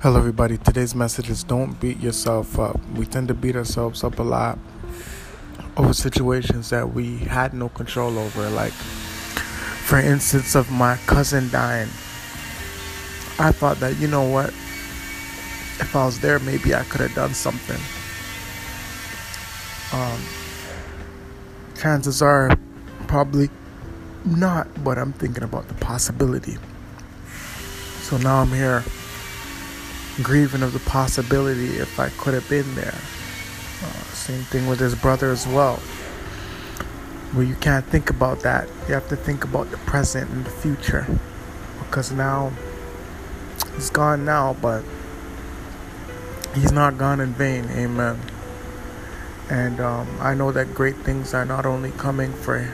Hello, everybody. Today's message is don't beat yourself up. We tend to beat ourselves up a lot over situations that we had no control over. Like, for instance, of my cousin dying. I thought that, you know what? If I was there, maybe I could have done something. Um, chances are probably not, but I'm thinking about the possibility. So now I'm here grieving of the possibility if I could have been there. Uh, same thing with his brother as well. Well, you can't think about that. You have to think about the present and the future. Because now, he's gone now, but he's not gone in vain. Amen. And um, I know that great things are not only coming for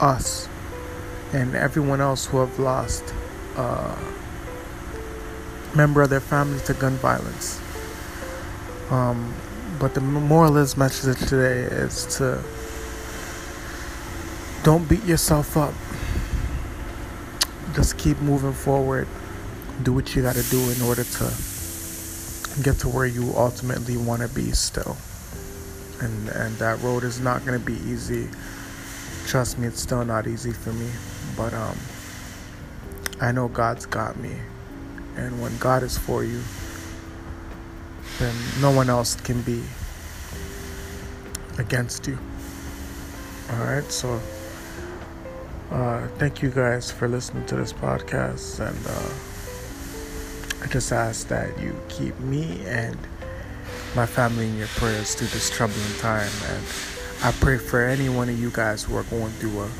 us and everyone else who have lost uh, member of their family to gun violence. Um, but the moral of this message today is to don't beat yourself up. Just keep moving forward. Do what you got to do in order to get to where you ultimately want to be still. And and that road is not going to be easy. Trust me, it's still not easy for me, but um I know God's got me. And when God is for you, then no one else can be against you. All right, so uh, thank you guys for listening to this podcast, and uh, I just ask that you keep me and my family in your prayers through this troubling time, and I pray for any one of you guys who are going through a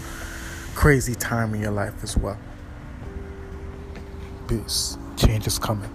crazy time in your life as well. Peace change is coming.